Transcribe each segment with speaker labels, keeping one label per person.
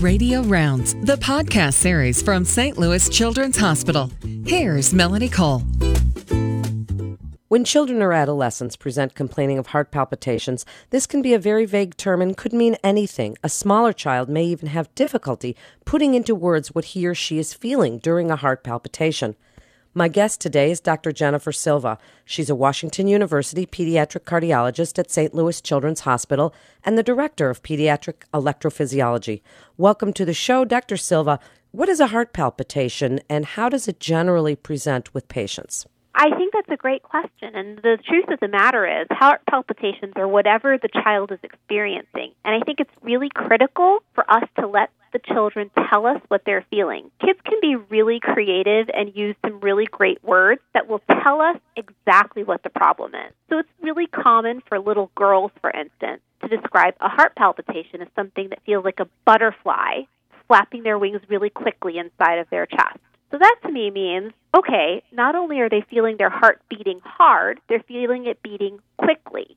Speaker 1: Radio Rounds, the podcast series from St. Louis Children's Hospital. Here's Melanie Cole.
Speaker 2: When children or adolescents present complaining of heart palpitations, this can be a very vague term and could mean anything. A smaller child may even have difficulty putting into words what he or she is feeling during a heart palpitation. My guest today is Dr. Jennifer Silva. She's a Washington University pediatric cardiologist at St. Louis Children's Hospital and the director of pediatric electrophysiology. Welcome to the show, Dr. Silva. What is a heart palpitation and how does it generally present with patients?
Speaker 3: I think that's a great question. And the truth of the matter is, heart palpitations are whatever the child is experiencing. And I think it's really critical for us to let the children tell us what they're feeling. Kids can be really creative and use some really great words that will tell us exactly what the problem is. So it's really common for little girls, for instance, to describe a heart palpitation as something that feels like a butterfly flapping their wings really quickly inside of their chest. So that to me means okay, not only are they feeling their heart beating hard, they're feeling it beating quickly.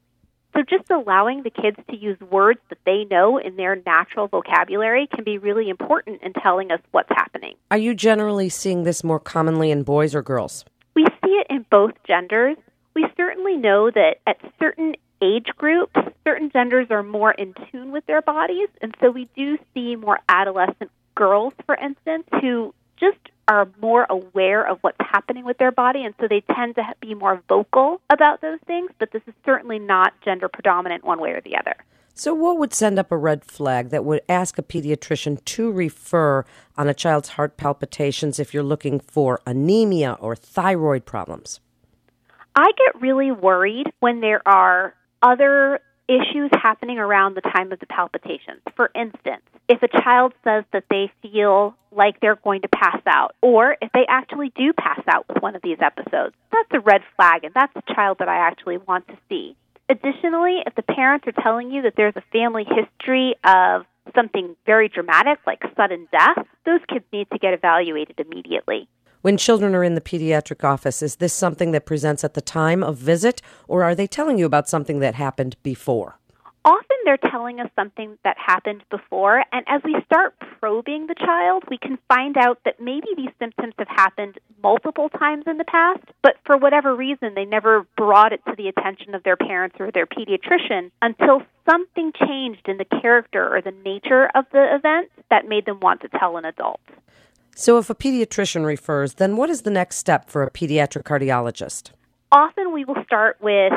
Speaker 3: So just allowing the kids to use words that they know in their natural vocabulary can be really important in telling us what's happening.
Speaker 2: Are you generally seeing this more commonly in boys or girls?
Speaker 3: We see it in both genders. We certainly know that at certain age groups, certain genders are more in tune with their bodies, and so we do see more adolescent girls, for instance, who just are more aware of what's happening with their body, and so they tend to be more vocal about those things. But this is certainly not gender predominant one way or the other.
Speaker 2: So, what would send up a red flag that would ask a pediatrician to refer on a child's heart palpitations if you're looking for anemia or thyroid problems?
Speaker 3: I get really worried when there are other issues happening around the time of the palpitations. For instance, if a child says that they feel like they're going to pass out, or if they actually do pass out with one of these episodes, that's a red flag, and that's a child that I actually want to see. Additionally, if the parents are telling you that there's a family history of something very dramatic like sudden death, those kids need to get evaluated immediately.
Speaker 2: When children are in the pediatric office, is this something that presents at the time of visit, or are they telling you about something that happened before?
Speaker 3: often they're telling us something that happened before, and as we start probing the child, we can find out that maybe these symptoms have happened multiple times in the past, but for whatever reason, they never brought it to the attention of their parents or their pediatrician until something changed in the character or the nature of the event that made them want to tell an adult.
Speaker 2: So, if a pediatrician refers, then what is the next step for a pediatric cardiologist?
Speaker 3: Often we will start with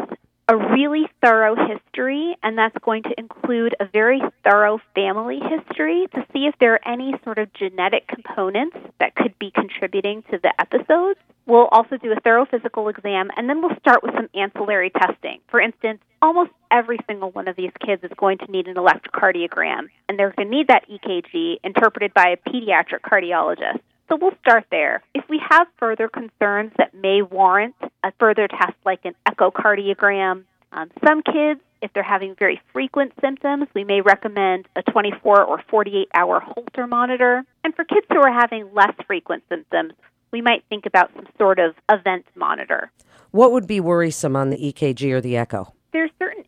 Speaker 3: a really thorough history, and that's going to include a very thorough family history to see if there are any sort of genetic components that could be contributing to the episodes. We'll also do a thorough physical exam, and then we'll start with some ancillary testing. For instance, almost every single one of these kids is going to need an electrocardiogram, and they're going to need that EKG interpreted by a pediatric cardiologist. So we'll start there. If we have further concerns that may warrant a further test like an echocardiogram, um, some kids, if they're having very frequent symptoms, we may recommend a 24 or 48 hour Holter monitor. And for kids who are having less frequent symptoms, we might think about some sort of event monitor.
Speaker 2: What would be worrisome on the EKG or the echo?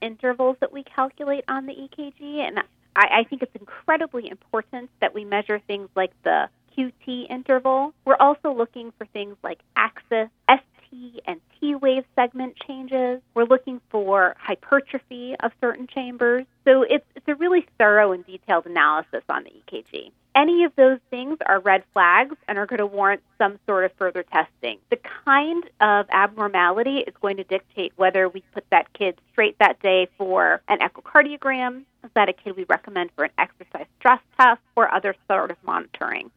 Speaker 3: Intervals that we calculate on the EKG, and I, I think it's incredibly important that we measure things like the QT interval. We're also looking for things like axis, ST, and T wave segment changes. We're looking for hypertrophy of certain chambers. So it's a really thorough and detailed analysis on the EKG. Any of those things are red flags and are going to warrant some sort of further testing. The kind of abnormality is going to dictate whether we put that kid straight that day for an echocardiogram, is that a kid we recommend for an exercise stress test, or other sort of monitoring.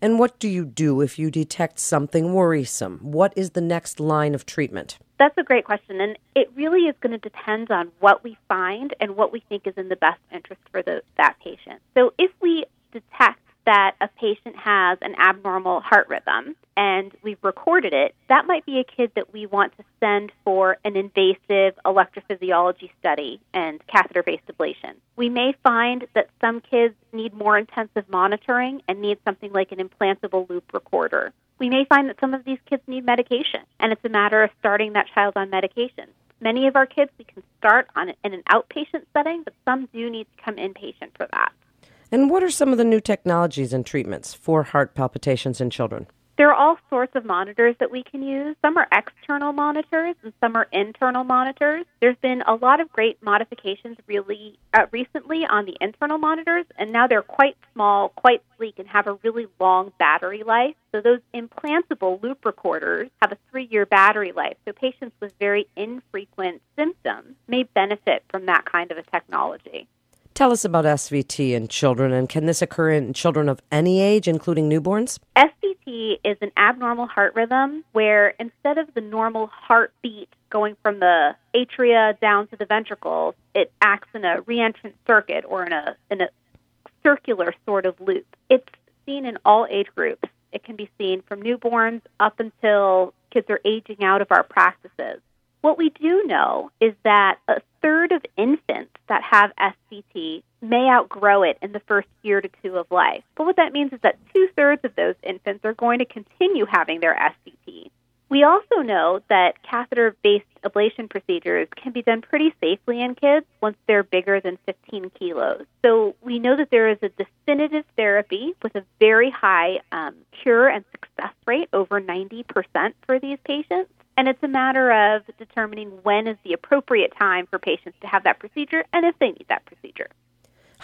Speaker 2: And what do you do if you detect something worrisome? What is the next line of treatment?
Speaker 3: That's a great question. And it really is going to depend on what we find and what we think is in the best interest for the, that patient. So if we detect that a patient has an abnormal heart rhythm and we've recorded it, that might be a kid that we want to send for an invasive electrophysiology study and catheter based ablation. We may find that some kids need more intensive monitoring and need something like an implantable loop recorder. We may find that some of these kids need medication, and it's a matter of starting that child on medication. Many of our kids we can start on in an outpatient setting, but some do need to come inpatient for that.
Speaker 2: And what are some of the new technologies and treatments for heart palpitations in children?
Speaker 3: There are all sorts of monitors that we can use. Some are external monitors and some are internal monitors. There's been a lot of great modifications really uh, recently on the internal monitors, and now they're quite small, quite sleek, and have a really long battery life. So those implantable loop recorders have a three year battery life. So patients with very infrequent symptoms may benefit from that kind of a technology.
Speaker 2: Tell us about SVT in children, and can this occur in children of any age, including newborns?
Speaker 3: SVT is an abnormal heart rhythm where instead of the normal heartbeat going from the atria down to the ventricles, it acts in a reentrant circuit or in a in a circular sort of loop. It's seen in all age groups. It can be seen from newborns up until kids are aging out of our practices. What we do know is that a third of infants that have SVT may outgrow it in the first year to two of life. But what that means is that two thirds of those infants are going to continue having their SVT. We also know that catheter based ablation procedures can be done pretty safely in kids once they're bigger than 15 kilos. So we know that there is a definitive therapy with a very high um, cure and success rate, over 90% for these patients. And it's a matter of determining when is the appropriate time for patients to have that procedure and if they need that procedure.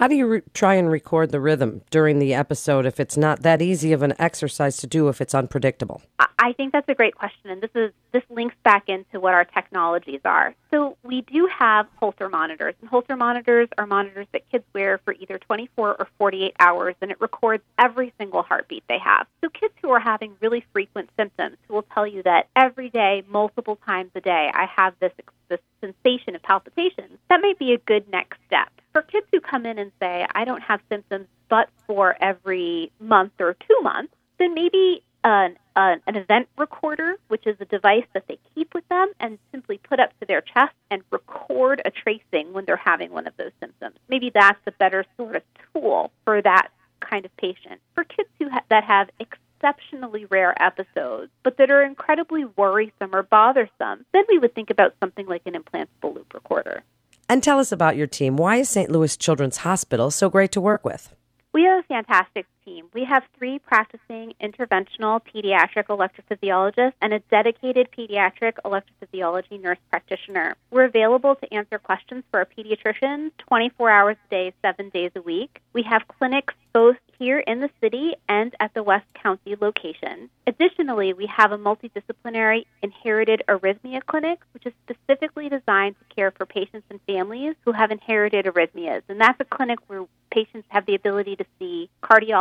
Speaker 2: How do you re- try and record the rhythm during the episode if it's not that easy of an exercise to do if it's unpredictable?
Speaker 3: I think that's a great question, and this is this links back into what our technologies are. So we do have Holter monitors, and Holter monitors are monitors that kids wear for either 24 or 48 hours, and it records every single heartbeat they have. So kids who are having really frequent symptoms, who will tell you that every day, multiple times a day, I have this this sensation of palpitations, that might be a good next step for kids who come in and say, I don't have symptoms but for every month or two months, then maybe an, an, an event recorder, which is a device that they keep with them and simply put up to their chest and record a tracing when they're having one of those symptoms. Maybe that's a better sort of tool for that kind of patient. For kids who ha- that have exceptionally rare episodes, but that are incredibly worrisome or bothersome, then we would think about something like an implantable loop recorder.
Speaker 2: And tell us about your team. Why is St. Louis Children's Hospital so great to work with?
Speaker 3: We have a fantastic team. We have three practicing interventional pediatric electrophysiologists and a dedicated pediatric electrophysiology nurse practitioner. We're available to answer questions for our pediatricians 24 hours a day, seven days a week. We have clinics both here in the city and at the West County location. Additionally, we have a multidisciplinary inherited arrhythmia clinic, which is specifically designed to care for patients and families who have inherited arrhythmias. And that's a clinic where patients have the ability to see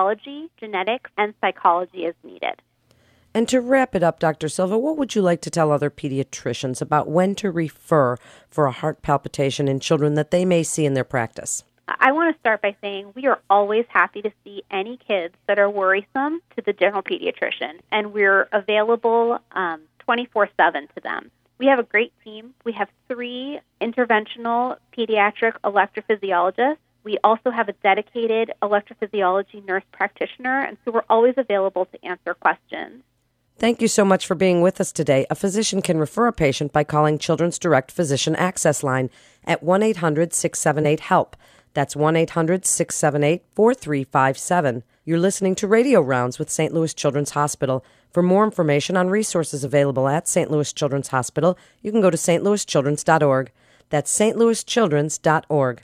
Speaker 3: cardiology, genetics, and psychology as needed.
Speaker 2: And to wrap it up, Dr. Silva, what would you like to tell other pediatricians about when to refer for a heart palpitation in children that they may see in their practice?
Speaker 3: I want to start by saying we are always happy to see any kids that are worrisome to the general pediatrician, and we're available um, 24 um, 7 to them. We have a great team. We have three interventional pediatric electrophysiologists. We also have a dedicated electrophysiology nurse practitioner, and so we're always available to answer questions.
Speaker 2: Thank you so much for being with us today. A physician can refer a patient by calling Children's Direct Physician Access Line at 1 800 678 HELP. That's 1 800 678 4357. You're listening to Radio Rounds with St. Louis Children's Hospital. For more information on resources available at St. Louis Children's Hospital, you can go to stlouischildrens.org. That's stlouischildrens.org.